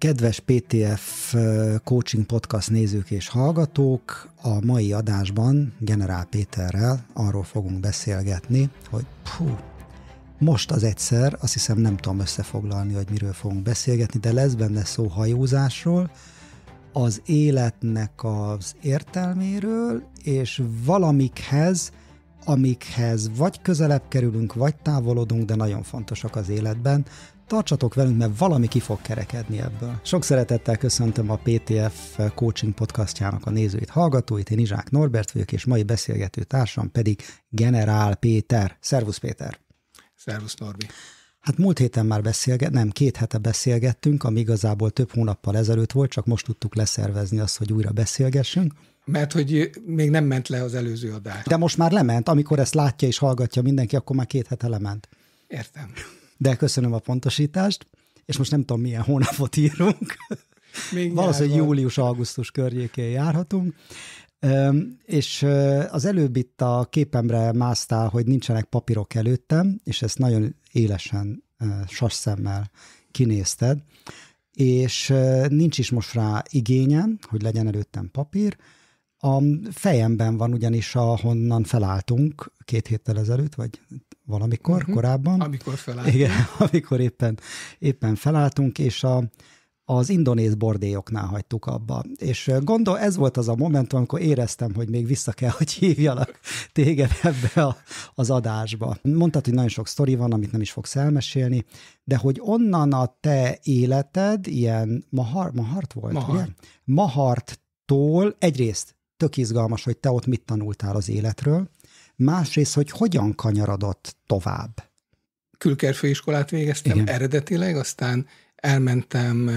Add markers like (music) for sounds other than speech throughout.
Kedves PTF Coaching Podcast nézők és hallgatók, a mai adásban Generál Péterrel arról fogunk beszélgetni, hogy pú, most az egyszer, azt hiszem nem tudom összefoglalni, hogy miről fogunk beszélgetni, de lesz benne szó hajózásról, az életnek az értelméről, és valamikhez, amikhez vagy közelebb kerülünk, vagy távolodunk, de nagyon fontosak az életben, Tartsatok velünk, mert valami ki fog kerekedni ebből. Sok szeretettel köszöntöm a PTF Coaching podcastjának a nézőit, hallgatóit. Én Izsák Norbert vagyok, és mai beszélgető társam pedig Generál Péter. Szervusz Péter! Szervusz Norbi! Hát múlt héten már beszélget, nem, két hete beszélgettünk, ami igazából több hónappal ezelőtt volt, csak most tudtuk leszervezni azt, hogy újra beszélgessünk. Mert hogy még nem ment le az előző adás. De most már lement, amikor ezt látja és hallgatja mindenki, akkor már két hete lement. Értem de köszönöm a pontosítást, és most nem tudom, milyen hónapot írunk. Még Valószínűleg július-augusztus környékén járhatunk. És az előbb itt a képemre másztál, hogy nincsenek papírok előttem, és ezt nagyon élesen sasszemmel kinézted, és nincs is most rá igényem, hogy legyen előttem papír. A fejemben van ugyanis, ahonnan felálltunk két héttel ezelőtt, vagy valamikor, uh-huh. korábban. Amikor felálltunk. Igen, (laughs) amikor éppen, éppen felálltunk, és a, az indonéz bordélyoknál hagytuk abba. És gondol, ez volt az a momentum, amikor éreztem, hogy még vissza kell, hogy hívjalak téged ebbe a, az adásba. Mondtad, hogy nagyon sok sztori van, amit nem is fogsz elmesélni, de hogy onnan a te életed ilyen mahar, mahart volt, Mahar. ugye? Maharttól egyrészt tök izgalmas, hogy te ott mit tanultál az életről, másrészt, hogy hogyan kanyarodott tovább. Külkerfőiskolát végeztem Igen. eredetileg, aztán elmentem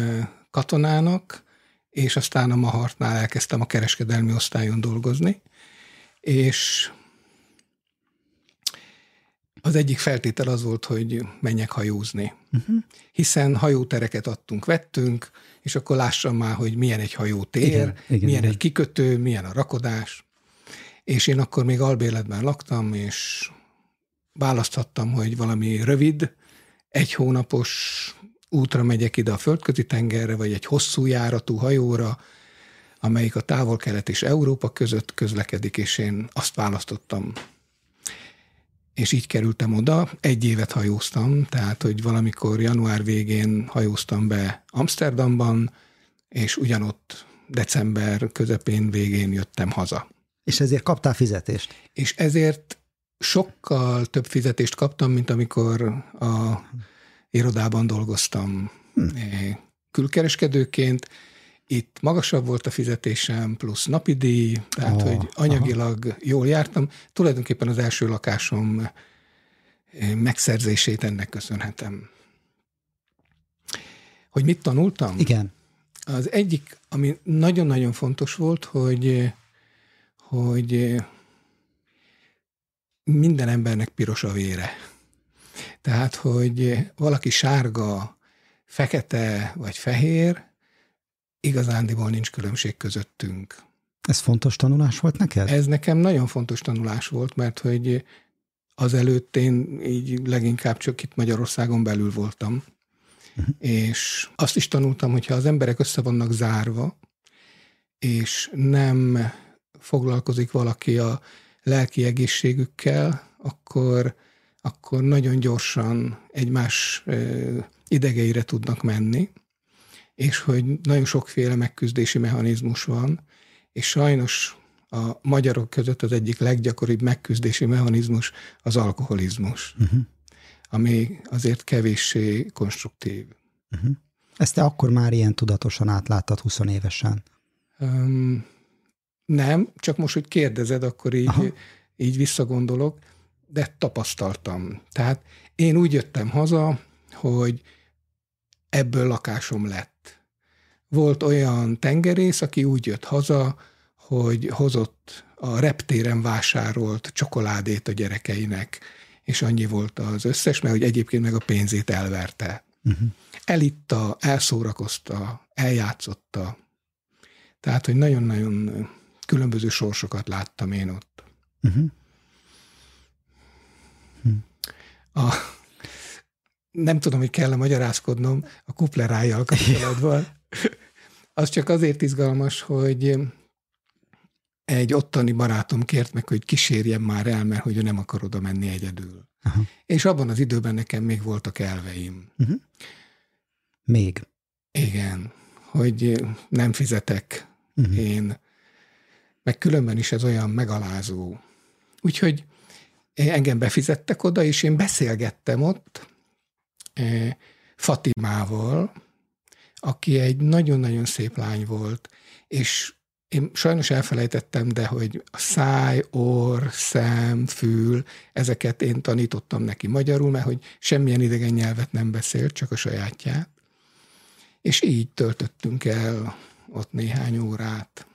katonának, és aztán a Mahartnál elkezdtem a kereskedelmi osztályon dolgozni, és az egyik feltétel az volt, hogy menjek hajózni. Uh-huh. Hiszen hajótereket adtunk, vettünk, és akkor lássam már, hogy milyen egy hajótér, igen, igen, milyen igen. egy kikötő, milyen a rakodás. És én akkor még albéletben laktam, és választhattam, hogy valami rövid, egy hónapos útra megyek ide a földközi tengerre, vagy egy hosszú járatú hajóra, amelyik a távol-kelet és Európa között közlekedik, és én azt választottam. És így kerültem oda, egy évet hajóztam, tehát, hogy valamikor január végén hajóztam be Amsterdamban, és ugyanott december közepén végén jöttem haza. És ezért kaptál fizetést? És ezért sokkal több fizetést kaptam, mint amikor a irodában dolgoztam hm. Külkereskedőként. Itt magasabb volt a fizetésem, plusz napi díj, tehát oh, hogy anyagilag aha. jól jártam. Tulajdonképpen az első lakásom megszerzését ennek köszönhetem. Hogy mit tanultam? Igen. Az egyik, ami nagyon-nagyon fontos volt, hogy hogy minden embernek piros a vére. Tehát, hogy valaki sárga, fekete vagy fehér, igazándiból nincs különbség közöttünk. Ez fontos tanulás volt neked? Ez nekem nagyon fontos tanulás volt, mert hogy azelőtt én így leginkább csak itt Magyarországon belül voltam, uh-huh. és azt is tanultam, hogy ha az emberek össze vannak zárva, és nem foglalkozik valaki a lelki egészségükkel, akkor, akkor nagyon gyorsan egymás idegeire tudnak menni, és hogy nagyon sokféle megküzdési mechanizmus van, és sajnos a magyarok között az egyik leggyakoribb megküzdési mechanizmus az alkoholizmus, uh-huh. ami azért kevéssé konstruktív. Uh-huh. Ezt te akkor már ilyen tudatosan átláttad 20 évesen? Um, nem, csak most, hogy kérdezed, akkor így, így visszagondolok, de tapasztaltam. Tehát én úgy jöttem haza, hogy ebből lakásom lett. Volt olyan tengerész, aki úgy jött haza, hogy hozott a reptéren vásárolt csokoládét a gyerekeinek, és annyi volt az összes, mert hogy egyébként meg a pénzét elverte. Uh-huh. Elitta, elszórakozta, eljátszotta. Tehát, hogy nagyon-nagyon különböző sorsokat láttam én ott. Uh-huh. A, nem tudom, hogy kell-e magyarázkodnom a kuplerájjal kapcsolatban. Az csak azért izgalmas, hogy egy ottani barátom kért meg, hogy kísérjem már el, mert hogy ő nem akar oda menni egyedül. Aha. És abban az időben nekem még voltak elveim. Uh-huh. Még? Igen, hogy nem fizetek uh-huh. én, meg különben is ez olyan megalázó. Úgyhogy engem befizettek oda, és én beszélgettem ott eh, Fatimával, aki egy nagyon-nagyon szép lány volt, és én sajnos elfelejtettem, de hogy a száj, orr, szem, fül, ezeket én tanítottam neki magyarul, mert hogy semmilyen idegen nyelvet nem beszélt, csak a sajátját. És így töltöttünk el ott néhány órát.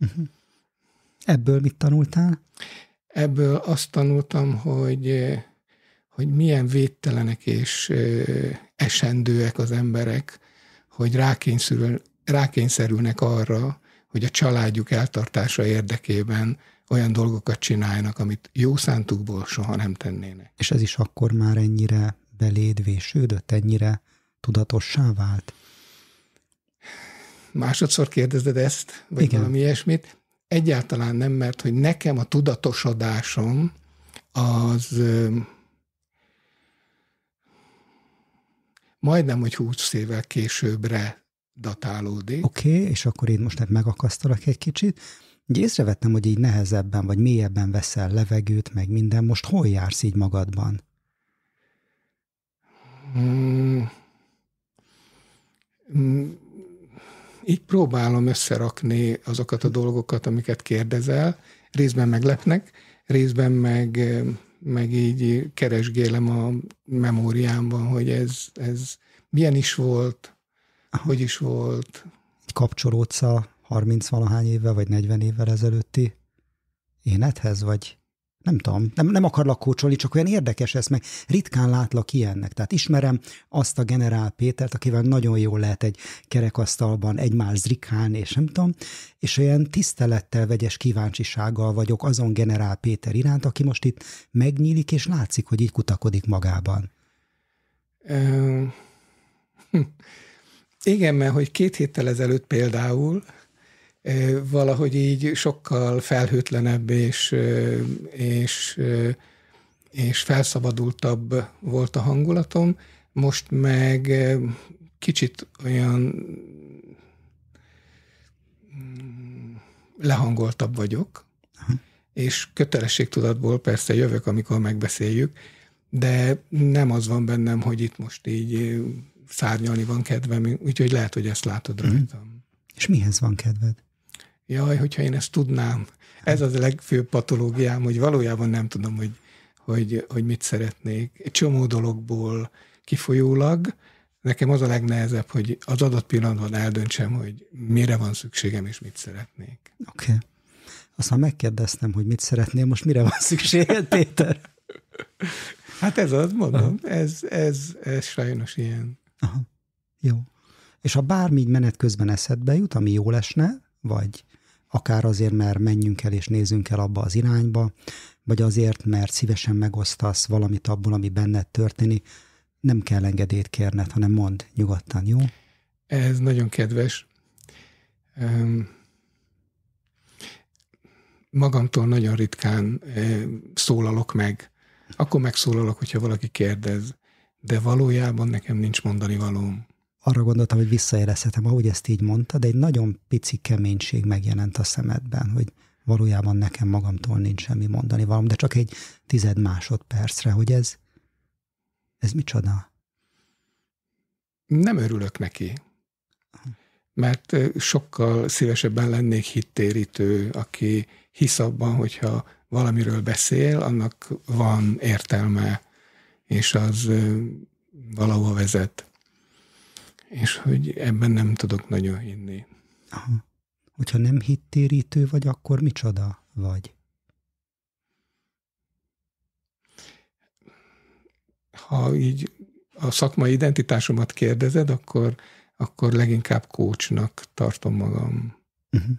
Uh-huh. Ebből mit tanultál? Ebből azt tanultam, hogy, hogy milyen védtelenek és esendőek az emberek, hogy rákényszerül, rákényszerülnek arra, hogy a családjuk eltartása érdekében olyan dolgokat csinálnak, amit jó szántukból soha nem tennének. És ez is akkor már ennyire beléd vésődött, ennyire tudatossá vált? Másodszor kérdezed ezt, vagy Igen. valami ilyesmit? Egyáltalán nem, mert hogy nekem a tudatosodásom az majdnem, hogy 20 évvel későbbre datálódik. Oké, okay, és akkor én most megakasztalak egy kicsit. Ugye észrevettem, hogy így nehezebben vagy mélyebben veszel levegőt, meg minden. Most hol jársz így magadban? Hmm. Hmm. Így próbálom összerakni azokat a dolgokat, amiket kérdezel. Részben meglepnek, részben meg, meg így keresgélem a memóriámban, hogy ez, ez milyen is volt, Aha. hogy is volt. Kapcsolódsz a 30 valahány évvel, vagy 40 évvel ezelőtti énethez, vagy nem tudom, nem, nem akarlak kócsolni, csak olyan érdekes ez, meg ritkán látlak ilyennek. Tehát ismerem azt a generál Pétert, akivel nagyon jól lehet egy kerekasztalban egymás zrikán, és nem tudom, és olyan tisztelettel, vegyes kíváncsisággal vagyok azon generál Péter iránt, aki most itt megnyílik, és látszik, hogy így kutakodik magában. Igen, mert hogy két héttel ezelőtt például valahogy így sokkal felhőtlenebb és, és, és felszabadultabb volt a hangulatom, most meg kicsit olyan mm, lehangoltabb vagyok, Aha. és kötelességtudatból persze jövök, amikor megbeszéljük, de nem az van bennem, hogy itt most így szárnyalni van kedvem, úgyhogy lehet, hogy ezt látod mhm. rajtam. És mihez van kedved? Jaj, hogyha én ezt tudnám. Ez az a legfőbb patológiám, hogy valójában nem tudom, hogy, hogy, hogy mit szeretnék. Egy csomó dologból kifolyólag nekem az a legnehezebb, hogy az adott pillanatban eldöntsem, hogy mire van szükségem és mit szeretnék. Oké. Okay. Aztán megkérdeztem, hogy mit szeretnél, most mire van szükséged, (laughs) Péter? hát ez az, mondom, ez, ez, ez sajnos ilyen. Aha. Jó. És ha bármi menet közben eszedbe jut, ami jól esne, vagy akár azért, mert menjünk el és nézzünk el abba az irányba, vagy azért, mert szívesen megosztasz valamit abból, ami benned történik, nem kell engedélyt kérned, hanem mond nyugodtan, jó? Ez nagyon kedves. Magamtól nagyon ritkán szólalok meg. Akkor megszólalok, hogyha valaki kérdez, de valójában nekem nincs mondani valóm arra gondoltam, hogy visszaérezhetem, ahogy ezt így mondta, de egy nagyon pici keménység megjelent a szemedben, hogy valójában nekem magamtól nincs semmi mondani valam, de csak egy tized másodpercre, hogy ez, ez micsoda? Nem örülök neki, mert sokkal szívesebben lennék hittérítő, aki hisz abban, hogyha valamiről beszél, annak van értelme, és az valahova vezet és hogy ebben nem tudok nagyon hinni. Aha. Hogyha nem hittérítő vagy, akkor micsoda vagy? Ha így a szakmai identitásomat kérdezed, akkor, akkor leginkább kócsnak tartom magam. Uh-huh.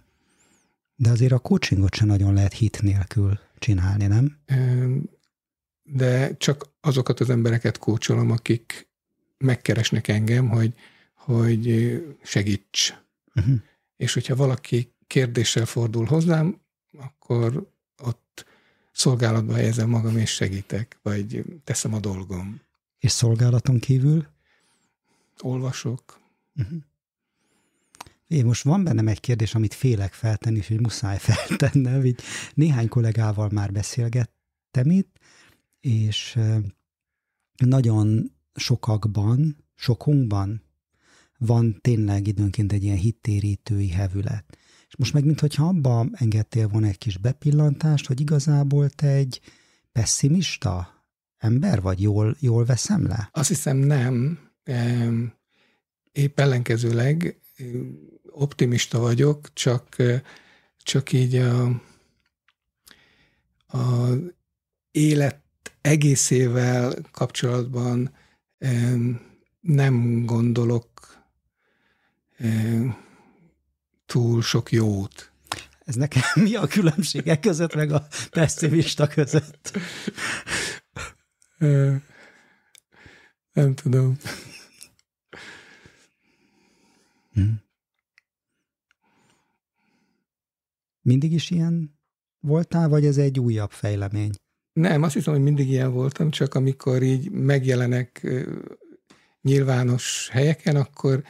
De azért a coachingot sem nagyon lehet hit nélkül csinálni, nem? De csak azokat az embereket kócsolom, akik megkeresnek engem, hogy, hogy segíts. Uh-huh. És hogyha valaki kérdéssel fordul hozzám, akkor ott szolgálatba helyezem magam, és segítek, vagy teszem a dolgom. És szolgálaton kívül? Olvasok. Uh-huh. Én most van bennem egy kérdés, amit félek feltenni, és hogy muszáj (laughs) feltennem. Így néhány kollégával már beszélgettem itt, és nagyon sokakban, sokunkban van tényleg időnként egy ilyen hittérítői hevület. És most meg, mintha abba engedtél volna egy kis bepillantást, hogy igazából te egy pessimista ember vagy, jól, jól veszem le? Azt hiszem nem. Épp ellenkezőleg optimista vagyok, csak, csak így a, a élet egészével kapcsolatban nem gondolok túl sok jót. Ez nekem (laughs) mi a különbsége között, meg a pessimista között? Nem tudom. Hmm. Mindig is ilyen voltál, vagy ez egy újabb fejlemény? Nem, azt hiszem, hogy mindig ilyen voltam, csak amikor így megjelenek nyilvános helyeken, akkor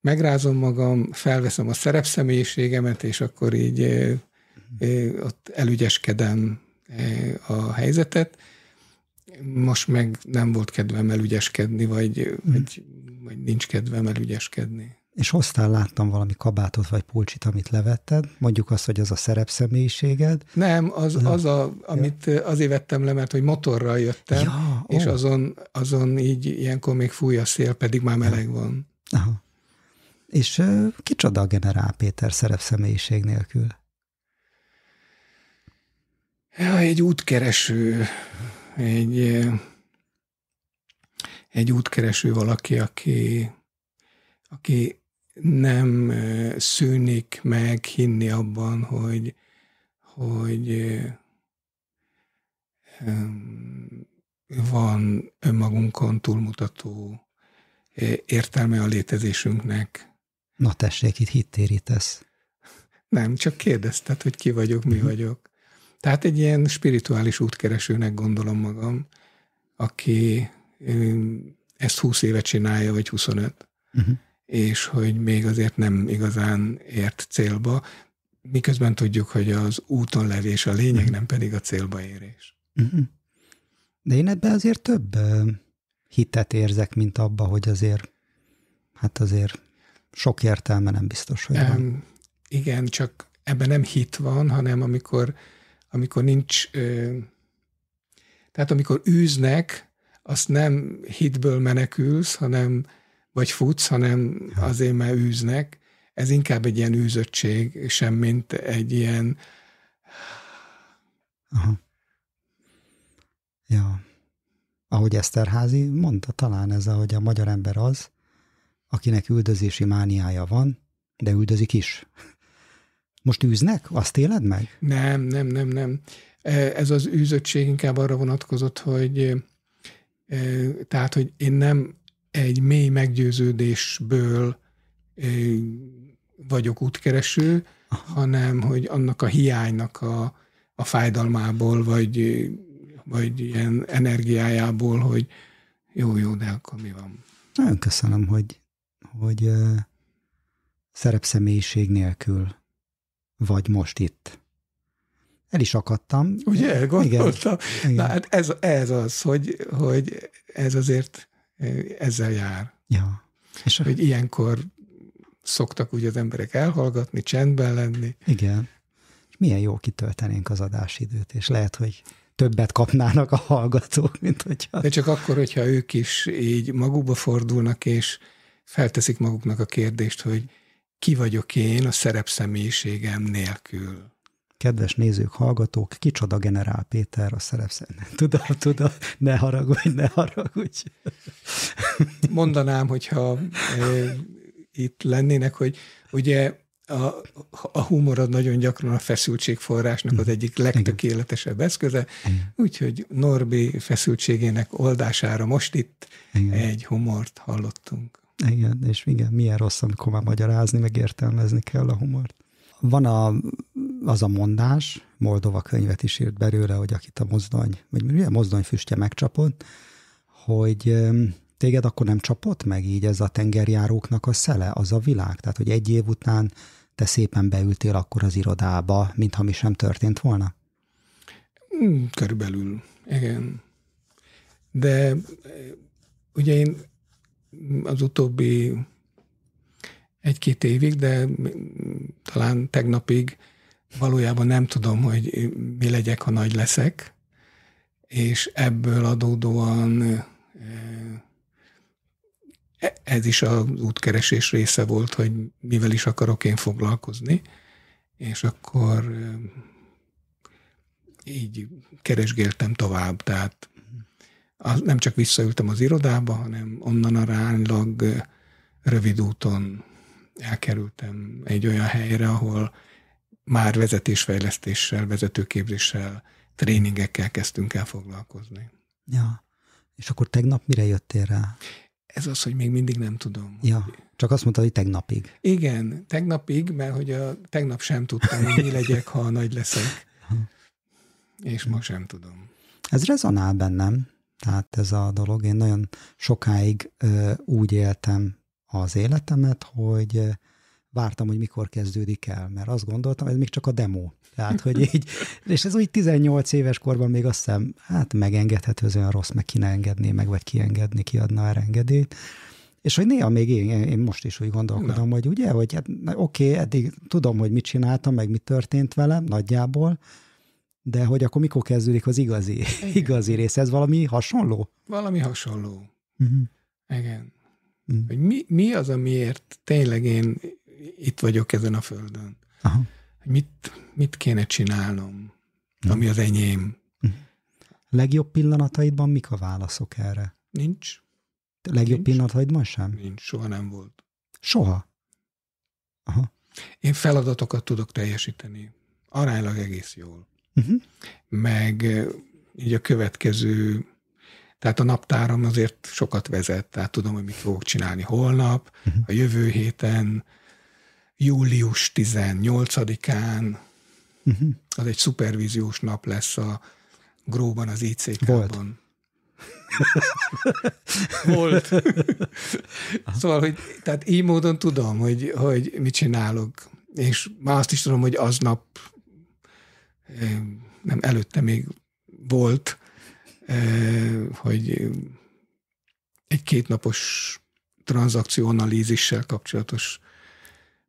megrázom magam, felveszem a szerepszemélyiségemet, és akkor így ott elügyeskedem a helyzetet. Most meg nem volt kedvem elügyeskedni, vagy, mm. vagy, vagy nincs kedvem elügyeskedni. És hoztál, láttam valami kabátot vagy pulcsit, amit levetted, mondjuk azt, hogy az a szerepszemélyiséged. Nem, az, az a, amit azért vettem le, mert hogy motorral jöttem, ja, és ó. azon, azon így ilyenkor még fúj a szél, pedig már meleg van. Aha. És kicsoda a generál Péter szerepszemélyiség nélkül? Ja, egy útkereső, egy, egy útkereső valaki, aki, aki nem szűnik meg hinni abban, hogy, hogy van önmagunkon túlmutató értelme a létezésünknek. Na tessék, itt hittérítesz. Nem, csak kérdezted, hogy ki vagyok, mi uh-huh. vagyok. Tehát egy ilyen spirituális útkeresőnek gondolom magam, aki ezt 20 éve csinálja, vagy 25. Uh-huh és hogy még azért nem igazán ért célba, miközben tudjuk, hogy az úton levés a lényeg, uh-huh. nem pedig a célba érés. Uh-huh. De én ebben azért több hitet érzek, mint abba, hogy azért, hát azért sok értelme nem biztos, hogy van. Um, igen, csak ebben nem hit van, hanem amikor, amikor nincs, tehát amikor űznek, azt nem hitből menekülsz, hanem vagy futsz, hanem azért, mert űznek. Ez inkább egy ilyen űzöttség, sem mint egy ilyen... Aha. Ja. Ahogy Eszterházi mondta, talán ez, hogy a magyar ember az, akinek üldözési mániája van, de üldözik is. Most űznek? Azt éled meg? Nem, nem, nem, nem. E, ez az űzöttség inkább arra vonatkozott, hogy e, tehát, hogy én nem egy mély meggyőződésből vagyok útkereső, hanem hogy annak a hiánynak a, a fájdalmából, vagy, vagy ilyen energiájából, hogy jó, jó, de akkor mi van? Nagyon köszönöm, hogy, hogy szerepszemélyiség nélkül vagy most itt. El is akadtam. Ugye, gondoltam. Igen. Na hát ez, ez az, hogy, hogy ez azért ezzel jár. Ja. És hogy ilyenkor szoktak úgy az emberek elhallgatni, csendben lenni. Igen. És milyen jó kitöltenénk az adásidőt, és lehet, hogy többet kapnának a hallgatók, mint hogyha... De csak akkor, hogyha ők is így magukba fordulnak, és felteszik maguknak a kérdést, hogy ki vagyok én a szerepszemélyiségem nélkül. Kedves nézők, hallgatók, kicsoda Generál Péter a szerepszen. (laughs) Tudom, tudom, ne haragudj, ne haragudj. (laughs) Mondanám, hogyha e, itt lennének, hogy ugye a, a humor az nagyon gyakran a feszültségforrásnak az egyik legtökéletesebb eszköze, úgyhogy Norbi feszültségének oldására most itt Igen. egy humort hallottunk. Igen, és igen, milyen rossz, amikor már magyarázni, meg értelmezni kell a humort. Van a, az a mondás, Moldova könyvet is írt belőle, hogy akit a mozdony, vagy milyen mozdony füstje megcsapott, hogy téged akkor nem csapott meg így ez a tengerjáróknak a szele, az a világ? Tehát, hogy egy év után te szépen beültél akkor az irodába, mintha mi sem történt volna? Hmm, körülbelül, igen. De ugye én az utóbbi egy-két évig, de talán tegnapig valójában nem tudom, hogy mi legyek, ha nagy leszek, és ebből adódóan e, ez is az útkeresés része volt, hogy mivel is akarok én foglalkozni, és akkor így keresgéltem tovább, tehát az, nem csak visszaültem az irodába, hanem onnan aránylag rövid úton elkerültem egy olyan helyre, ahol már vezetésfejlesztéssel, vezetőképzéssel, tréningekkel kezdtünk el foglalkozni. Ja, és akkor tegnap mire jöttél rá? Ez az, hogy még mindig nem tudom. Ja, csak azt mondtad, hogy tegnapig. Igen, tegnapig, mert hogy a, tegnap sem tudtam, hogy mi legyek, ha nagy leszek. (laughs) És ma sem tudom. Ez rezonál bennem, tehát ez a dolog. Én nagyon sokáig úgy éltem az életemet, hogy vártam, hogy mikor kezdődik el, mert azt gondoltam, ez még csak a demo. Tehát, hogy így, (laughs) és ez úgy 18 éves korban még azt hiszem, hát megengedhető, az olyan rossz, meg ki ne engedné meg, vagy kiengedni, kiadna a engedélyt. És hogy néha még én, én most is úgy gondolkodom, Na. hogy ugye, hogy hát, oké, okay, eddig tudom, hogy mit csináltam, meg mi történt velem nagyjából, de hogy akkor mikor kezdődik az igazi, igazi rész? Ez valami hasonló? Valami hasonló. Uh-huh. Igen. Uh-huh. Hogy mi, mi az, amiért tényleg én itt vagyok ezen a földön? Aha. Hogy mit, mit kéne csinálnom, uh-huh. ami az enyém? Uh-huh. Legjobb pillanataidban mik a válaszok erre? Nincs. A legjobb Nincs. pillanataidban sem? Nincs, soha nem volt. Soha? Aha. Én feladatokat tudok teljesíteni. Aránylag egész jól uh-huh. meg így a következő, tehát a naptáram azért sokat vezet, tehát tudom, hogy mit fogok csinálni holnap, uh-huh. a jövő héten, július 18-án, uh-huh. az egy szupervíziós nap lesz a Gróban, az ICK-ban. Volt. (laughs) Volt. szóval, hogy tehát így módon tudom, hogy, hogy mit csinálok, és már azt is tudom, hogy aznap nem előtte még volt, hogy egy kétnapos tranzakcióanalízissel kapcsolatos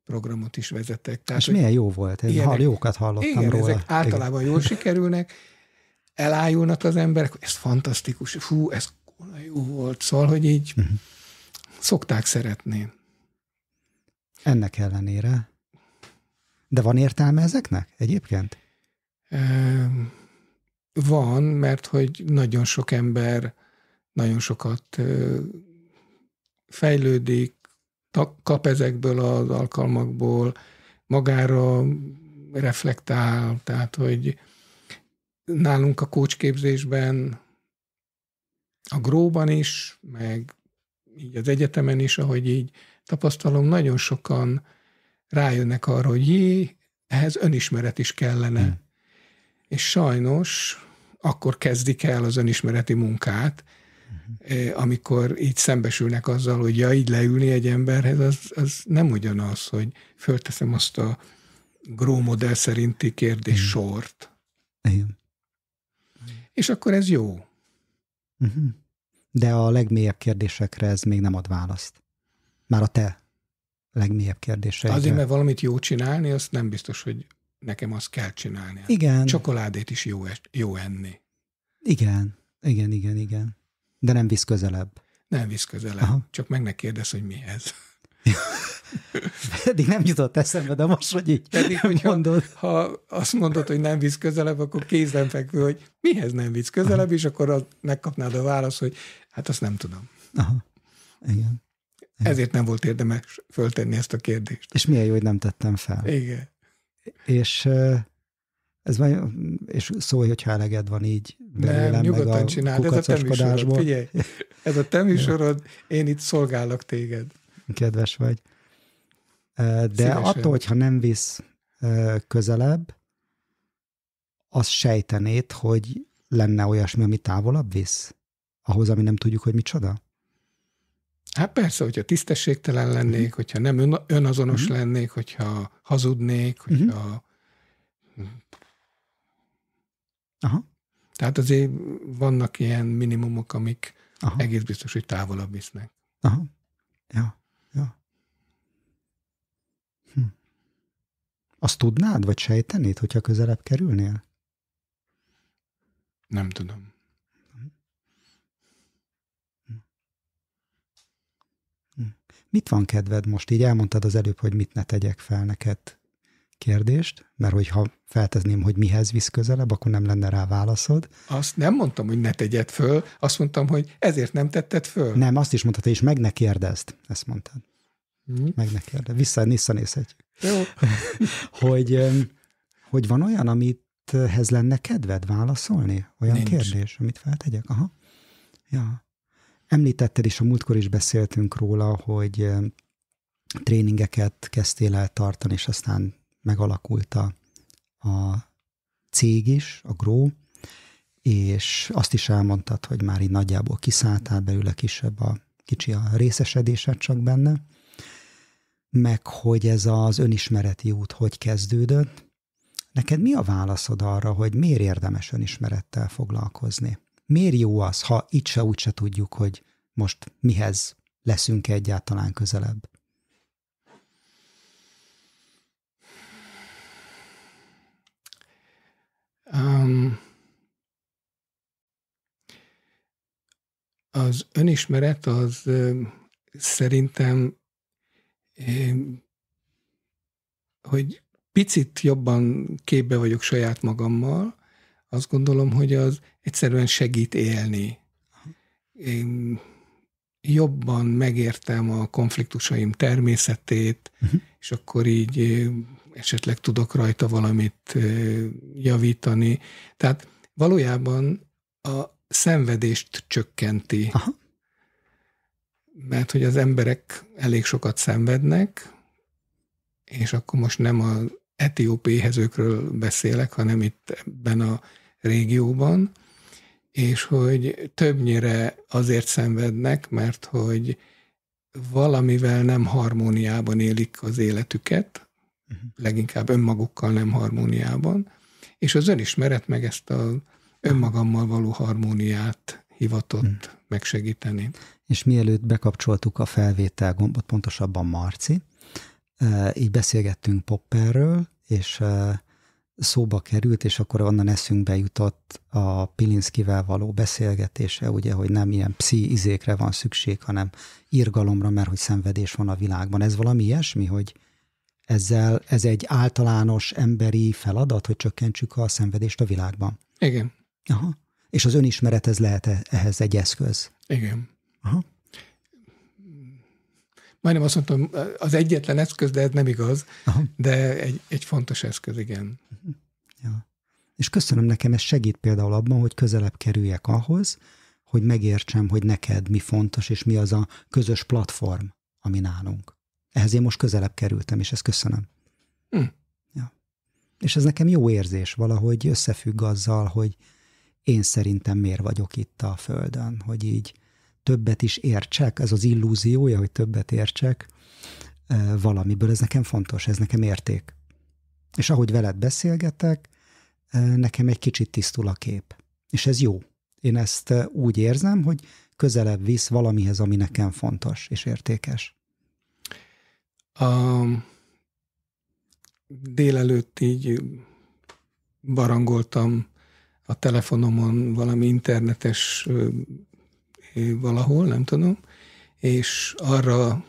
programot is vezetek. Tehát, És milyen jó volt? Én ilyenek, jókat hallottam igen, róla. ezek általában jól (laughs) sikerülnek, elájulnak az emberek, ez fantasztikus, fú, ez jó volt, szóval, hogy így uh-huh. szokták szeretni. Ennek ellenére. De van értelme ezeknek egyébként? Van, mert hogy nagyon sok ember nagyon sokat fejlődik, kap ezekből az alkalmakból, magára reflektál, tehát hogy nálunk a kócsképzésben, a gróban is, meg így az egyetemen is, ahogy így tapasztalom, nagyon sokan rájönnek arra, hogy jé, ehhez önismeret is kellene. Hmm és sajnos akkor kezdik el az önismereti munkát, uh-huh. amikor így szembesülnek azzal, hogy ja, így leülni egy emberhez, az, az nem ugyanaz, hogy fölteszem azt a Gró modell szerinti kérdés uh-huh. sort. Igen. És akkor ez jó. Uh-huh. De a legmélyebb kérdésekre ez még nem ad választ. Már a te legmélyebb kérdéseidre. Azért, mert valamit jó csinálni, azt nem biztos, hogy nekem azt kell csinálni. Igen. Csokoládét is jó, jó enni. Igen, igen, igen, igen. De nem visz közelebb. Nem visz közelebb. Aha. Csak meg ne kérdez, hogy mihez. (laughs) Pedig nem jutott eszembe, de most, hogy így Pedig, (laughs) mondod. Ha, ha azt mondod, hogy nem visz közelebb, akkor kézenfekvő, hogy mihez nem visz közelebb, Aha. és akkor az, megkapnád a választ, hogy hát azt nem tudom. Aha. Igen. Ezért nem volt érdemes föltenni ezt a kérdést. És milyen jó, hogy nem tettem fel. Igen. És ez van, és szólj, hogyha eleged van így belőlem, nem, nyugodtan meg a csináld, ez a te műsorod, figyelj, ez a te (laughs) műsorod, én itt szolgálok téged. Kedves vagy. De Szívesen. attól, hogyha nem visz közelebb, az sejtenéd, hogy lenne olyasmi, ami távolabb visz? Ahhoz, ami nem tudjuk, hogy micsoda? Hát persze, hogyha tisztességtelen lennék, uh-huh. hogyha nem ön, önazonos uh-huh. lennék, hogyha hazudnék, hogyha... Uh-huh. Aha. Tehát azért vannak ilyen minimumok, amik Aha. egész biztos, hogy távolabb visznek. Aha. Ja. ja. Hm. Azt tudnád, vagy sejtenéd, hogyha közelebb kerülnél? Nem tudom. Mit van kedved most? Így elmondtad az előbb, hogy mit ne tegyek fel neked kérdést, mert hogyha feltezném, hogy mihez visz közelebb, akkor nem lenne rá válaszod. Azt nem mondtam, hogy ne tegyed föl, azt mondtam, hogy ezért nem tetted föl. Nem, azt is mondtad, és meg ne kérdezd, ezt mondtad. Hmm. Meg ne kérdezd. Vissza, visszanézhetjük. Jó. (laughs) hogy, hogy van olyan, amit hez lenne kedved válaszolni? Olyan Nincs. kérdés, amit feltegyek? Aha. Ja. Említetted is, a múltkor is beszéltünk róla, hogy tréningeket kezdtél el tartani, és aztán megalakult a, a cég is, a Grow, és azt is elmondtad, hogy már így nagyjából kiszálltál belőle kisebb a kicsi a részesedésed csak benne, meg hogy ez az önismereti út hogy kezdődött. Neked mi a válaszod arra, hogy miért érdemes önismerettel foglalkozni? Miért jó az, ha itt se úgy se tudjuk, hogy most mihez leszünk egyáltalán közelebb? Um, az önismeret az szerintem, hogy picit jobban képbe vagyok saját magammal, azt gondolom, hogy az egyszerűen segít élni. Én jobban megértem a konfliktusaim természetét, uh-huh. és akkor így esetleg tudok rajta valamit javítani. Tehát valójában a szenvedést csökkenti. Aha. Mert hogy az emberek elég sokat szenvednek, és akkor most nem az etióp éhezőkről beszélek, hanem itt ebben a régióban, és hogy többnyire azért szenvednek, mert hogy valamivel nem harmóniában élik az életüket, uh-huh. leginkább önmagukkal nem harmóniában, és az önismeret meg ezt a önmagammal való harmóniát hivatott uh-huh. megsegíteni. És mielőtt bekapcsoltuk a felvétel gombot, pontosabban Marci, így beszélgettünk Popperről, és szóba került, és akkor onnan eszünkbe jutott a Pilinszkivel való beszélgetése, ugye, hogy nem ilyen pszi izékre van szükség, hanem irgalomra, mert hogy szenvedés van a világban. Ez valami ilyesmi, hogy ezzel ez egy általános emberi feladat, hogy csökkentsük a szenvedést a világban. Igen. Aha. És az önismeret ez lehet -e ehhez egy eszköz? Igen. Aha. Majdnem azt mondtam, az egyetlen eszköz, de ez nem igaz, Aha. de egy, egy fontos eszköz, igen. Ja. És köszönöm nekem, ez segít például abban, hogy közelebb kerüljek ahhoz, hogy megértsem, hogy neked mi fontos, és mi az a közös platform, ami nálunk. Ehhez én most közelebb kerültem, és ezt köszönöm. Hm. Ja. És ez nekem jó érzés, valahogy összefügg azzal, hogy én szerintem miért vagyok itt a Földön, hogy így többet is értsek, ez az illúziója, hogy többet értsek valamiből, ez nekem fontos, ez nekem érték. És ahogy veled beszélgetek, nekem egy kicsit tisztul a kép. És ez jó. Én ezt úgy érzem, hogy közelebb visz valamihez, ami nekem fontos és értékes. A délelőtt így barangoltam a telefonomon valami internetes valahol, nem tudom, és arra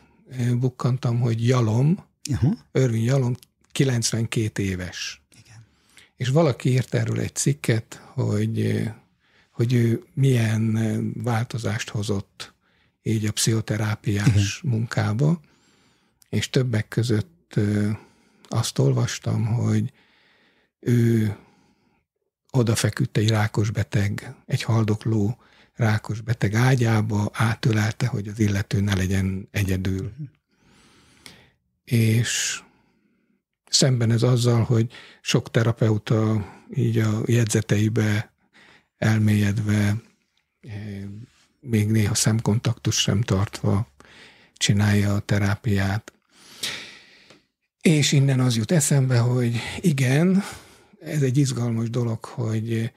bukkantam, hogy Jalom, uh-huh. Örvin Jalom 92 éves. Igen. És valaki írt erről egy cikket, hogy, hogy ő milyen változást hozott így a pszichoterápiás Igen. munkába, és többek között azt olvastam, hogy ő odafeküdt egy rákos beteg, egy haldokló rákos beteg ágyába, átölelte, hogy az illető ne legyen egyedül. És szemben ez azzal, hogy sok terapeuta így a jegyzeteibe elmélyedve, eh, még néha szemkontaktus sem tartva csinálja a terápiát. És innen az jut eszembe, hogy igen, ez egy izgalmas dolog, hogy,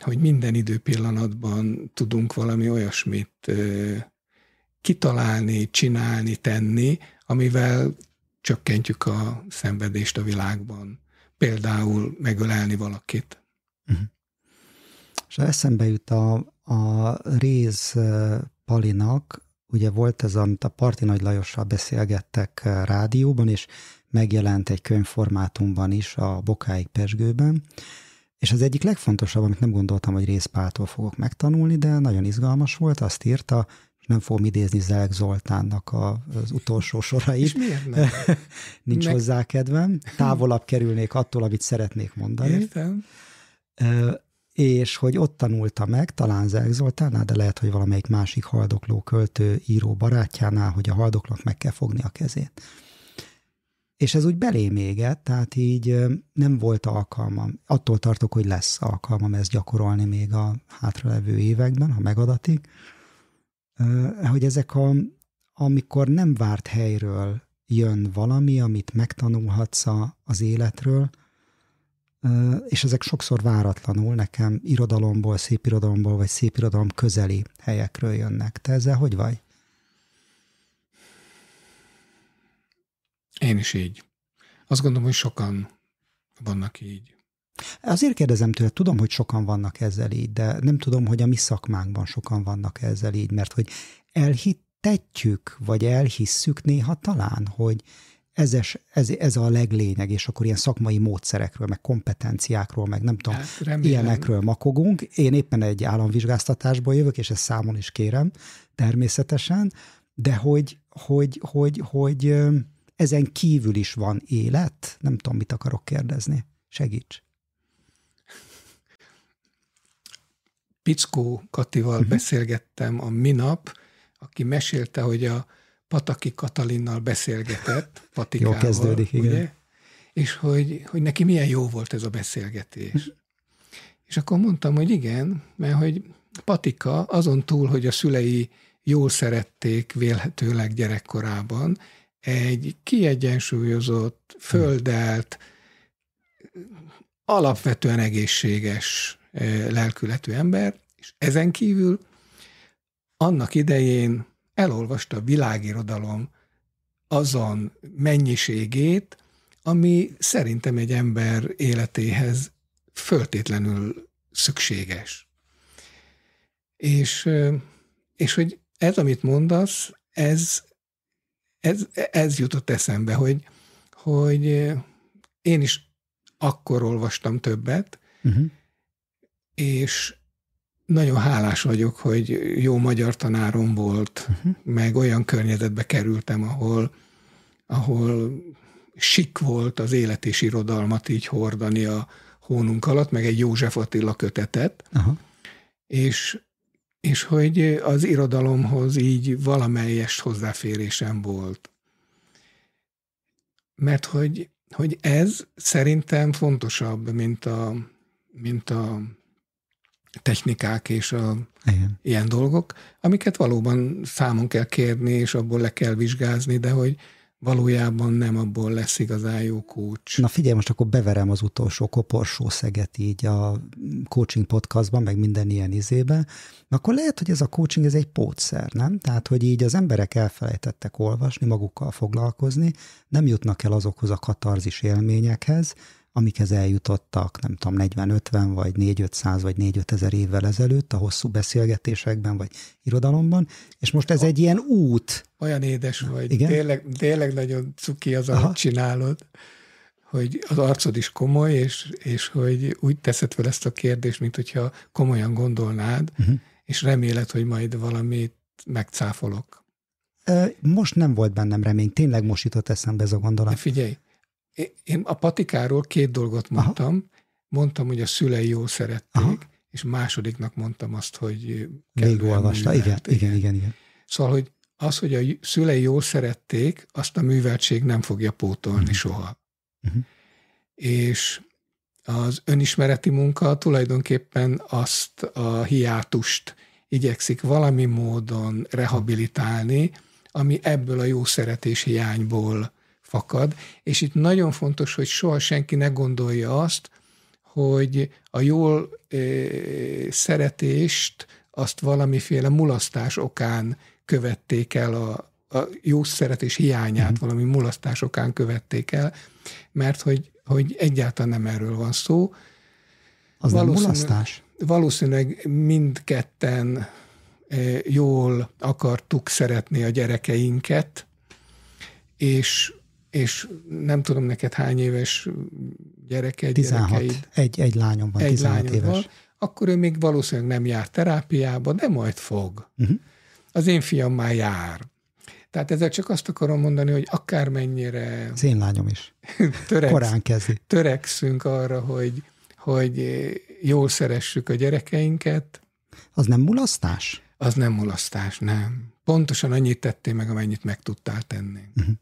hogy minden időpillanatban tudunk valami olyasmit kitalálni, csinálni, tenni, amivel csökkentjük a szenvedést a világban. Például megölelni valakit. Uh-huh. És eszembe jut a, a Réz Palinak, ugye volt ez, amit a Parti Nagy Lajossal beszélgettek rádióban, és megjelent egy könyvformátumban is a Bokáig Pesgőben, és az egyik legfontosabb, amit nem gondoltam, hogy részpától fogok megtanulni, de nagyon izgalmas volt, azt írta, és nem fogom idézni Zelek Zoltánnak a, az utolsó sorait. És miért nem? (laughs) Nincs Meg... hozzá kedvem. Távolabb kerülnék attól, amit szeretnék mondani. Értem. És hogy ott tanulta meg, talán Zelek Zoltánnál, de lehet, hogy valamelyik másik haldokló költő író barátjánál, hogy a haldoklók meg kell fogni a kezét. És ez úgy belém égett, tehát így nem volt alkalmam. Attól tartok, hogy lesz alkalmam ezt gyakorolni még a hátralevő években, ha megadatik, hogy ezek a, amikor nem várt helyről jön valami, amit megtanulhatsz az életről, és ezek sokszor váratlanul nekem irodalomból, szépirodalomból, vagy szépirodalom közeli helyekről jönnek. Te ezzel hogy vagy? Én is így. Azt gondolom, hogy sokan vannak így. Azért kérdezem tőle, tudom, hogy sokan vannak ezzel így, de nem tudom, hogy a mi szakmánkban sokan vannak ezzel így, mert hogy elhittetjük, vagy elhisszük néha talán, hogy ez, ez, ez a leglényeg, és akkor ilyen szakmai módszerekről, meg kompetenciákról, meg nem tudom, hát, ilyenekről makogunk. Én éppen egy államvizsgáztatásból jövök, és ezt számon is kérem, természetesen, de hogy, hogy, hogy, hogy, hogy ezen kívül is van élet? Nem tudom, mit akarok kérdezni. Segíts. Pickó Katival uh-huh. beszélgettem a minap, aki mesélte, hogy a Pataki Katalinnal beszélgetett, (laughs) Patikával, jó kezdődik, ugye? igen. És hogy, hogy neki milyen jó volt ez a beszélgetés. Uh-huh. (laughs) És akkor mondtam, hogy igen, mert hogy Patika azon túl, hogy a szülei jól szerették vélhetőleg gyerekkorában, egy kiegyensúlyozott, földelt, alapvetően egészséges eh, lelkületű ember, és ezen kívül annak idején elolvasta a világirodalom azon mennyiségét, ami szerintem egy ember életéhez föltétlenül szükséges. És, eh, és hogy ez, amit mondasz, ez ez, ez jutott eszembe, hogy, hogy én is akkor olvastam többet, uh-huh. és nagyon hálás vagyok, hogy jó magyar tanárom volt, uh-huh. meg olyan környezetbe kerültem, ahol, ahol sik volt az élet és irodalmat így hordani a hónunk alatt, meg egy József Attila kötetet, uh-huh. és és hogy az irodalomhoz így valamelyes hozzáférésem volt. Mert hogy, hogy ez szerintem fontosabb, mint a, mint a technikák és a Igen. ilyen dolgok, amiket valóban számon kell kérni, és abból le kell vizsgázni, de hogy, valójában nem abból lesz igazán jó coach. Na figyelj, most akkor beverem az utolsó koporsó szeget így a coaching podcastban, meg minden ilyen izébe, akkor lehet, hogy ez a coaching ez egy pótszer, nem? Tehát, hogy így az emberek elfelejtettek olvasni, magukkal foglalkozni, nem jutnak el azokhoz a katarzis élményekhez, amikhez eljutottak, nem tudom, 40-50 vagy 4-500 vagy 4-5 ezer évvel ezelőtt a hosszú beszélgetésekben vagy irodalomban, és most ez egy ilyen út. Olyan édes vagy, Igen? Tényleg, tényleg nagyon cuki az, amit Aha. csinálod, hogy az arcod is komoly, és, és hogy úgy teszed fel ezt a kérdést, mint hogyha komolyan gondolnád, uh-huh. és reméled, hogy majd valamit megcáfolok. Most nem volt bennem remény, tényleg most jutott eszembe ez a gondolat. De figyelj, én a patikáról két dolgot mondtam. Aha. Mondtam, hogy a szülei jól szerették, Aha. és másodiknak mondtam azt, hogy Végigolvasta, igen, igen, igen, igen. Szóval, hogy az, hogy a szülei jól szerették, azt a műveltség nem fogja pótolni uh-huh. soha. Uh-huh. És az önismereti munka tulajdonképpen azt a hiátust igyekszik valami módon rehabilitálni, ami ebből a jó szeretés hiányból fakad, és itt nagyon fontos, hogy soha senki ne gondolja azt, hogy a jól e, szeretést azt valamiféle mulasztás okán követték el, a, a jó szeretés hiányát mm. valami mulasztás okán követték el, mert hogy, hogy egyáltalán nem erről van szó. Az nem mulasztás? Valószínűleg mindketten jól akartuk szeretni a gyerekeinket, és, és nem tudom neked hány éves gyereke, 16. Gyerekeid, egy, egy lányom van, egy 16 lányom éves. Van, akkor ő még valószínűleg nem jár terápiába, de majd fog. Uh-huh. Az én fiam már jár. Tehát ezzel csak azt akarom mondani, hogy akármennyire... Az én lányom is. (laughs) Töreksz, Korán kezdi. Törekszünk arra, hogy, hogy jól szeressük a gyerekeinket. Az nem mulasztás? Az nem mulasztás, nem. Pontosan annyit tettél meg, amennyit meg tudtál tenni. Uh-huh.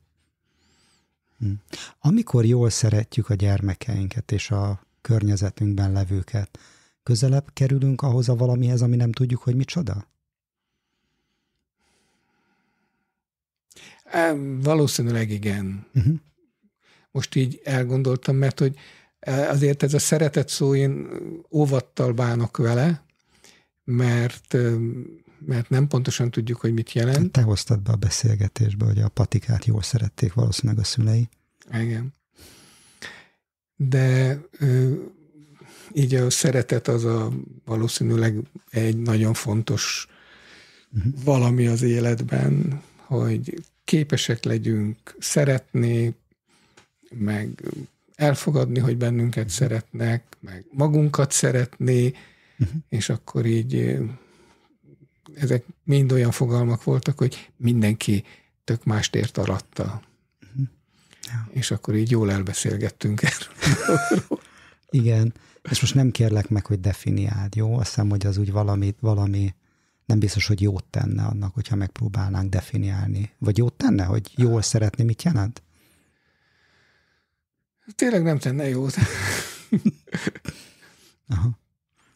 Amikor jól szeretjük a gyermekeinket és a környezetünkben levőket, közelebb kerülünk ahhoz a valamihez, ami nem tudjuk, hogy micsoda? Valószínűleg igen. Uh-huh. Most így elgondoltam, mert hogy azért ez a szeretet szó, én óvattal bánok vele, mert mert nem pontosan tudjuk, hogy mit jelent. Te hoztad be a beszélgetésbe, hogy a patikát jól szerették valószínűleg a szülei. Igen. De így a szeretet az a valószínűleg egy nagyon fontos uh-huh. valami az életben, hogy képesek legyünk szeretni, meg elfogadni, hogy bennünket szeretnek, meg magunkat szeretni, uh-huh. és akkor így ezek mind olyan fogalmak voltak, hogy mindenki tök mást ért alatta. Uh-huh. Ja. És akkor így jól elbeszélgettünk erről. (laughs) (laughs) Igen, és most nem kérlek meg, hogy definiáld, jó? Azt hiszem, hogy az úgy valami, valami nem biztos, hogy jót tenne annak, hogyha megpróbálnánk definiálni. Vagy jót tenne, hogy jól szeretni mit jelent? Tényleg nem tenne jót. (laughs) Aha.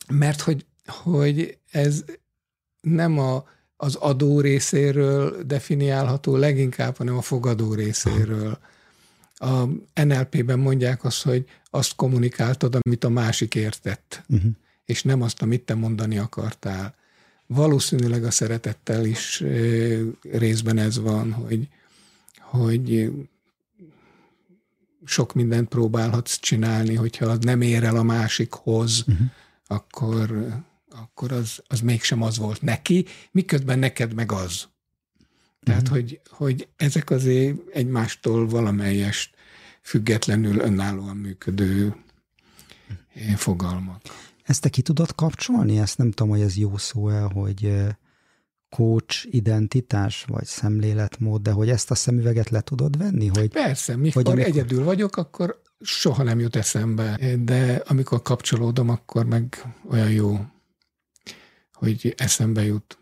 Mert hogy, hogy ez nem a, az adó részéről definiálható leginkább, hanem a fogadó részéről. A NLP-ben mondják azt, hogy azt kommunikáltad, amit a másik értett, uh-huh. és nem azt, amit te mondani akartál. Valószínűleg a szeretettel is részben ez van, hogy, hogy sok mindent próbálhatsz csinálni, hogyha az nem ér el a másikhoz, uh-huh. akkor akkor az, az mégsem az volt neki, miközben neked meg az. Tehát, mm. hogy, hogy ezek azért egymástól valamelyest függetlenül önállóan működő eh, fogalmak. Ezt te ki tudod kapcsolni? Ezt nem tudom, hogy ez jó szó-e, hogy eh, coach identitás, vagy szemléletmód, de hogy ezt a szemüveget le tudod venni? Hogy, Persze, mikor hogy amikor... egyedül vagyok, akkor soha nem jut eszembe, de amikor kapcsolódom, akkor meg olyan jó hogy eszembe jut.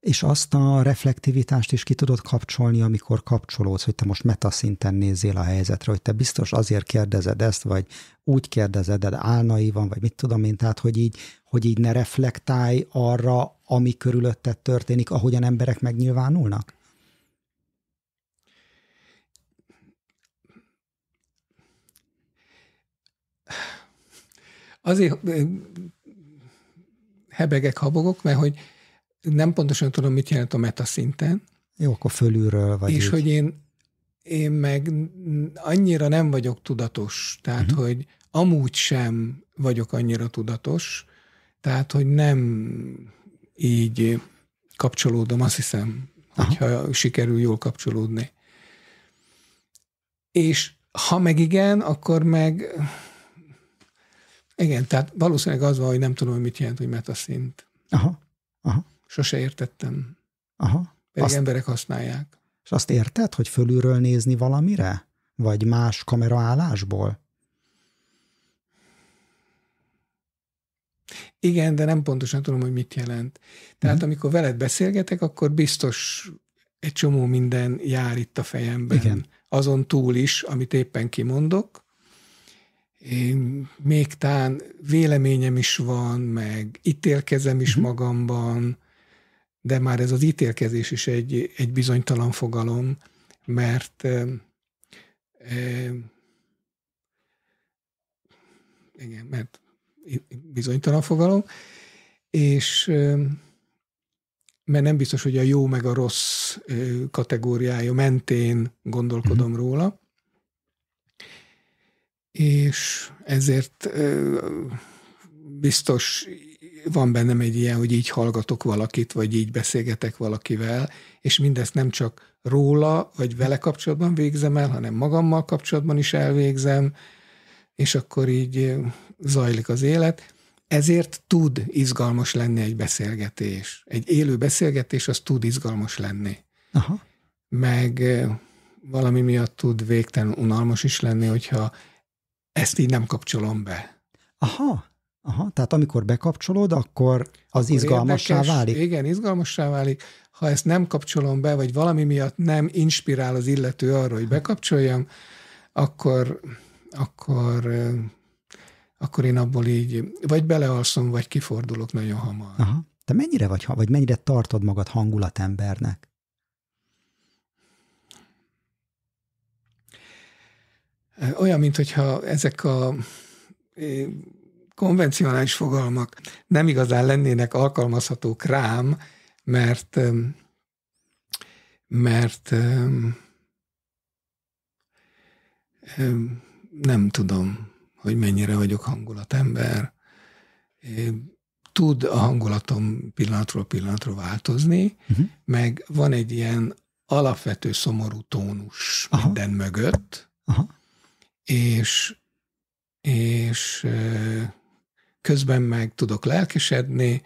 És azt a reflektivitást is ki tudod kapcsolni, amikor kapcsolódsz, hogy te most metaszinten nézzél a helyzetre, hogy te biztos azért kérdezed ezt, vagy úgy kérdezed, de álnai van, vagy mit tudom én, tehát hogy így, hogy így ne reflektálj arra, ami körülötted történik, ahogyan emberek megnyilvánulnak? Azért hebegek, habogok, mert hogy nem pontosan tudom, mit jelent a meta szinten. Jó, akkor fölülről vagy És így. hogy én, én meg annyira nem vagyok tudatos, tehát uh-huh. hogy amúgy sem vagyok annyira tudatos, tehát hogy nem így kapcsolódom, azt hiszem, Aha. hogyha sikerül jól kapcsolódni. És ha meg igen, akkor meg igen, tehát valószínűleg az van, hogy nem tudom, hogy mit jelent, hogy metaszint. Aha, aha. Sose értettem. Aha. Pedig azt, emberek használják. És azt érted, hogy fölülről nézni valamire? Vagy más kameraállásból? Igen, de nem pontosan tudom, hogy mit jelent. Tehát uh-huh. amikor veled beszélgetek, akkor biztos egy csomó minden jár itt a fejemben. Igen. Azon túl is, amit éppen kimondok. Én, még tán véleményem is van, meg ítélkezem is uh-huh. magamban, de már ez az ítélkezés is egy, egy bizonytalan fogalom, mert e, e, igen, mert bizonytalan fogalom, és mert nem biztos, hogy a jó meg a rossz kategóriája mentén gondolkodom mm. róla, és ezért biztos van bennem egy ilyen, hogy így hallgatok valakit, vagy így beszélgetek valakivel, és mindezt nem csak róla, vagy vele kapcsolatban végzem el, hanem magammal kapcsolatban is elvégzem, és akkor így zajlik az élet. Ezért tud izgalmas lenni egy beszélgetés. Egy élő beszélgetés az tud izgalmas lenni. Aha. Meg valami miatt tud végtelen unalmas is lenni, hogyha ezt így nem kapcsolom be. Aha, aha. Tehát amikor bekapcsolod, akkor az akkor izgalmassá érdekes, válik? Igen, izgalmassá válik. Ha ezt nem kapcsolom be, vagy valami miatt nem inspirál az illető arra, hogy bekapcsoljam, akkor, akkor akkor én abból így vagy belealszom, vagy kifordulok nagyon hamar. Aha. Te mennyire vagy, vagy mennyire tartod magad hangulatembernek? Olyan, mintha ezek a konvencionális fogalmak nem igazán lennének alkalmazhatók rám, mert mert nem tudom, hogy mennyire vagyok hangulatember. Tud a hangulatom pillanatról pillanatról változni, uh-huh. meg van egy ilyen alapvető szomorú tónus Aha. minden mögött, Aha. És és közben meg tudok lelkesedni,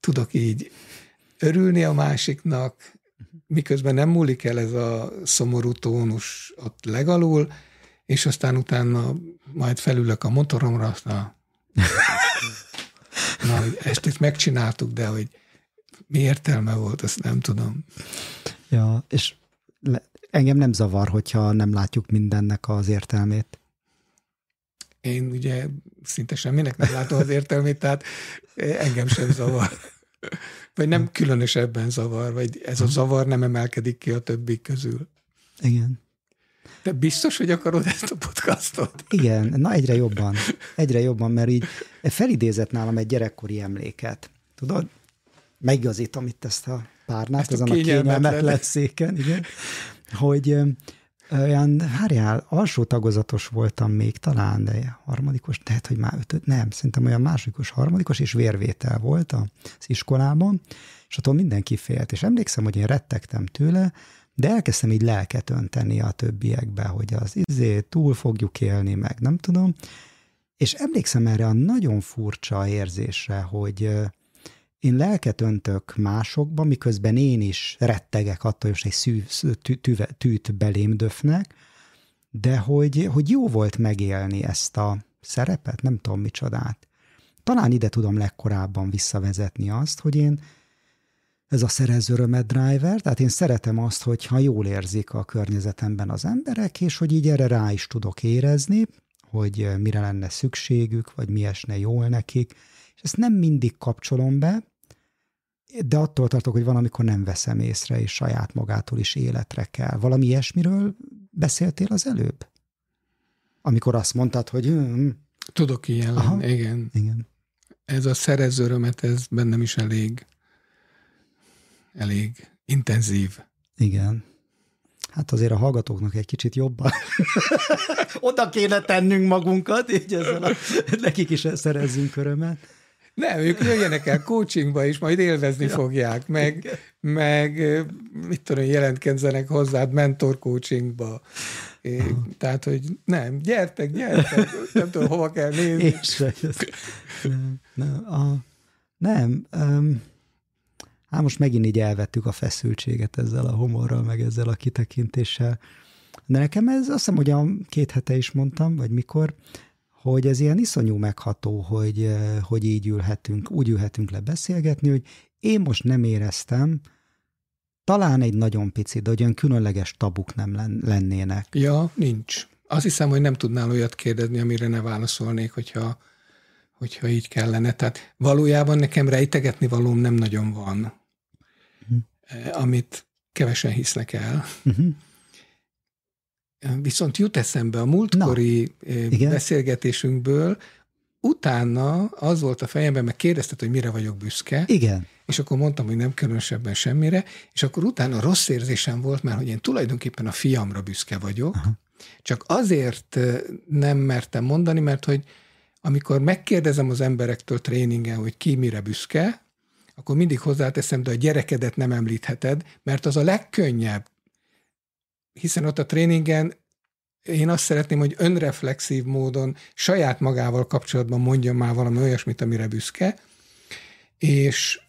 tudok így örülni a másiknak, mhm. miközben nem múlik el ez a szomorú tónus ott legalul, és aztán utána majd felülök a motoromra, (laughs) na, na hogy ezt itt megcsináltuk, de hogy mi értelme volt, azt nem tudom. Ja, és le, engem nem zavar, hogyha nem látjuk mindennek az értelmét. Én ugye szinte semminek nem látom az értelmét, tehát engem sem zavar. Vagy nem különösebben zavar, vagy ez a zavar nem emelkedik ki a többi közül. Igen. De biztos, hogy akarod ezt a podcastot? Igen, na egyre jobban. Egyre jobban, mert így felidézett nálam egy gyerekkori emléket. Tudod? Megigazítom itt ezt a párnát, ezt ezen a, a kényelmetlen széken, igen, hogy olyan, várjál, alsó tagozatos voltam még talán, de harmadikos, tehát, hogy már ötöt, nem, szerintem olyan másodikos, harmadikos, és vérvétel volt az iskolában, és attól mindenki félt, és emlékszem, hogy én rettegtem tőle, de elkezdtem így lelket önteni a többiekbe, hogy az izé túl fogjuk élni, meg nem tudom. És emlékszem erre a nagyon furcsa érzésre, hogy én lelket öntök másokba, miközben én is rettegek attól, hogy egy szű, tű, tű, tűt belém döfnek, de hogy, hogy jó volt megélni ezt a szerepet, nem tudom micsodát. Talán ide tudom legkorábban visszavezetni azt, hogy én ez a szerezőrömet driver, tehát én szeretem azt, hogyha jól érzik a környezetemben az emberek, és hogy így erre rá is tudok érezni, hogy mire lenne szükségük, vagy mi esne jól nekik, és ezt nem mindig kapcsolom be, de attól tartok, hogy van, amikor nem veszem észre, és saját magától is életre kell. Valami ilyesmiről beszéltél az előbb? Amikor azt mondtad, hogy... Hmm. Tudok ilyen lenni, igen. igen. Ez a szerezőrömet, ez bennem is elég elég intenzív. Igen. Hát azért a hallgatóknak egy kicsit jobban (laughs) oda kéne tennünk magunkat, így ezzel a, nekik is szerezzünk örömet. Nem, ők jöjjenek el coachingba, és majd élvezni ja. fogják, meg, meg mit tudom, jelentkezzenek hozzád mentor coachingba. É, tehát, hogy nem, gyertek, gyertek, nem tudom, hova kell nézni. És, nem, nem, a, nem um, Hát most megint így elvettük a feszültséget ezzel a homorral, meg ezzel a kitekintéssel. De nekem ez azt hiszem, hogy a két hete is mondtam, vagy mikor, hogy ez ilyen iszonyú megható, hogy, eh, hogy így ülhetünk, úgy ülhetünk le beszélgetni, hogy én most nem éreztem, talán egy nagyon pici, de olyan különleges tabuk nem lennének. Ja, nincs. Azt hiszem, hogy nem tudnál olyat kérdezni, amire ne válaszolnék, hogyha, hogyha így kellene. Tehát valójában nekem rejtegetni valóm nem nagyon van, uh-huh. amit kevesen hisznek el. Uh-huh. Viszont jut eszembe a múltkori Na, eh, beszélgetésünkből, utána az volt a fejemben, meg kérdezted, hogy mire vagyok büszke. Igen. És akkor mondtam, hogy nem különösebben semmire, és akkor utána rossz érzésem volt, mert hogy én tulajdonképpen a fiamra büszke vagyok, Aha. csak azért nem mertem mondani, mert hogy amikor megkérdezem az emberektől tréningen, hogy ki mire büszke, akkor mindig hozzáteszem, de a gyerekedet nem említheted, mert az a legkönnyebb. Hiszen ott a tréningen én azt szeretném, hogy önreflexív módon saját magával kapcsolatban mondjon már valami olyasmit, amire büszke, és,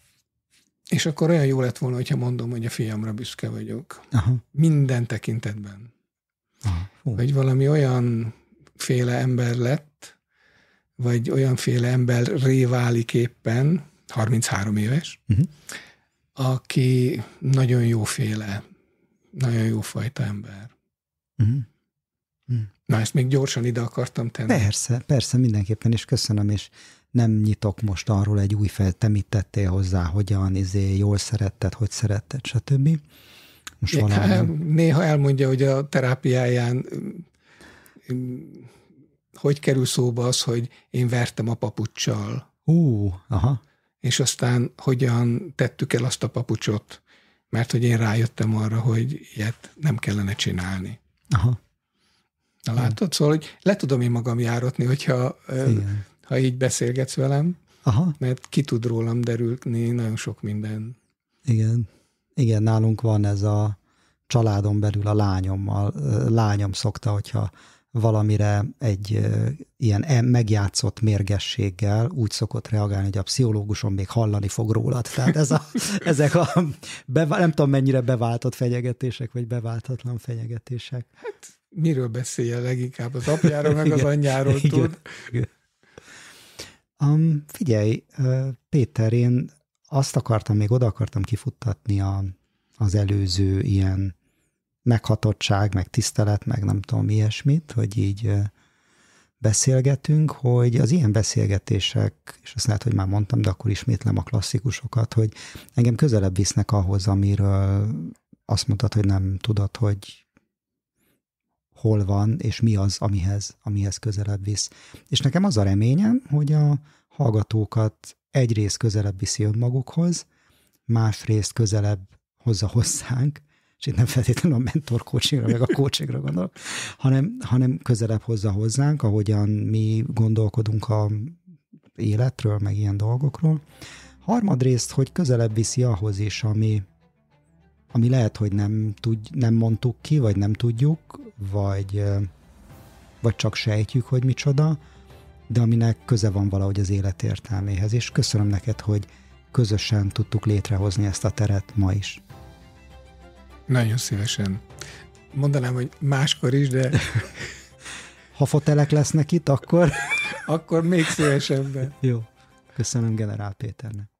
és akkor olyan jó lett volna, hogyha mondom, hogy a fiamra büszke vagyok. Aha. Minden tekintetben. Aha. Vagy valami olyan féle ember lett, vagy olyan féle ember válik éppen, 33 éves, uh-huh. aki nagyon jóféle, nagyon jó fajta ember. Uh-huh. Na, ezt még gyorsan ide akartam tenni. Persze, persze, mindenképpen, és köszönöm, és nem nyitok most arról egy új fel, te mit tettél hozzá, hogyan, izé, jól szeretted, hogy szeretted, stb. Most. Hát, néha elmondja, hogy a terápiáján hogy kerül szóba az, hogy én vertem a papucsal. Ú, aha. És aztán hogyan tettük el azt a papucsot, mert hogy én rájöttem arra, hogy ilyet nem kellene csinálni. Aha. Na látod? Szóval, hogy le tudom én magam járatni, hogyha Igen. ha így beszélgetsz velem, Aha. mert ki tud rólam derülni nagyon sok minden. Igen. Igen, nálunk van ez a családon belül a lányommal. Lányom szokta, hogyha valamire egy ilyen megjátszott mérgességgel úgy szokott reagálni, hogy a pszichológuson még hallani fog rólad. Tehát ez a, (laughs) ezek a, bevá, nem tudom mennyire beváltott fenyegetések, vagy beváltatlan fenyegetések. Hát miről beszélje leginkább? Az apjáról, meg az anyjáról igen, tud? Igen. Um, figyelj, Péter, én azt akartam, még oda akartam kifuttatni a, az előző ilyen meghatottság, meg tisztelet, meg nem tudom ilyesmit, hogy így beszélgetünk, hogy az ilyen beszélgetések, és azt lehet, hogy már mondtam, de akkor ismétlem a klasszikusokat, hogy engem közelebb visznek ahhoz, amiről azt mondtad, hogy nem tudod, hogy hol van, és mi az, amihez, amihez közelebb visz. És nekem az a reményem, hogy a hallgatókat egyrészt közelebb viszi önmagukhoz, másrészt közelebb hozza hozzánk, és itt nem feltétlenül a mentor coachingra, meg a coachingra gondolok, hanem, hanem közelebb hozza hozzánk, ahogyan mi gondolkodunk a életről, meg ilyen dolgokról. Harmadrészt, hogy közelebb viszi ahhoz is, ami, ami lehet, hogy nem, tud, nem mondtuk ki, vagy nem tudjuk, vagy, vagy csak sejtjük, hogy micsoda, de aminek köze van valahogy az élet értelméhez. És köszönöm neked, hogy közösen tudtuk létrehozni ezt a teret ma is. Nagyon szívesen. Mondanám, hogy máskor is, de... (laughs) ha fotelek lesznek itt, akkor... akkor még szívesebben. Jó. Köszönöm Generál Péternek.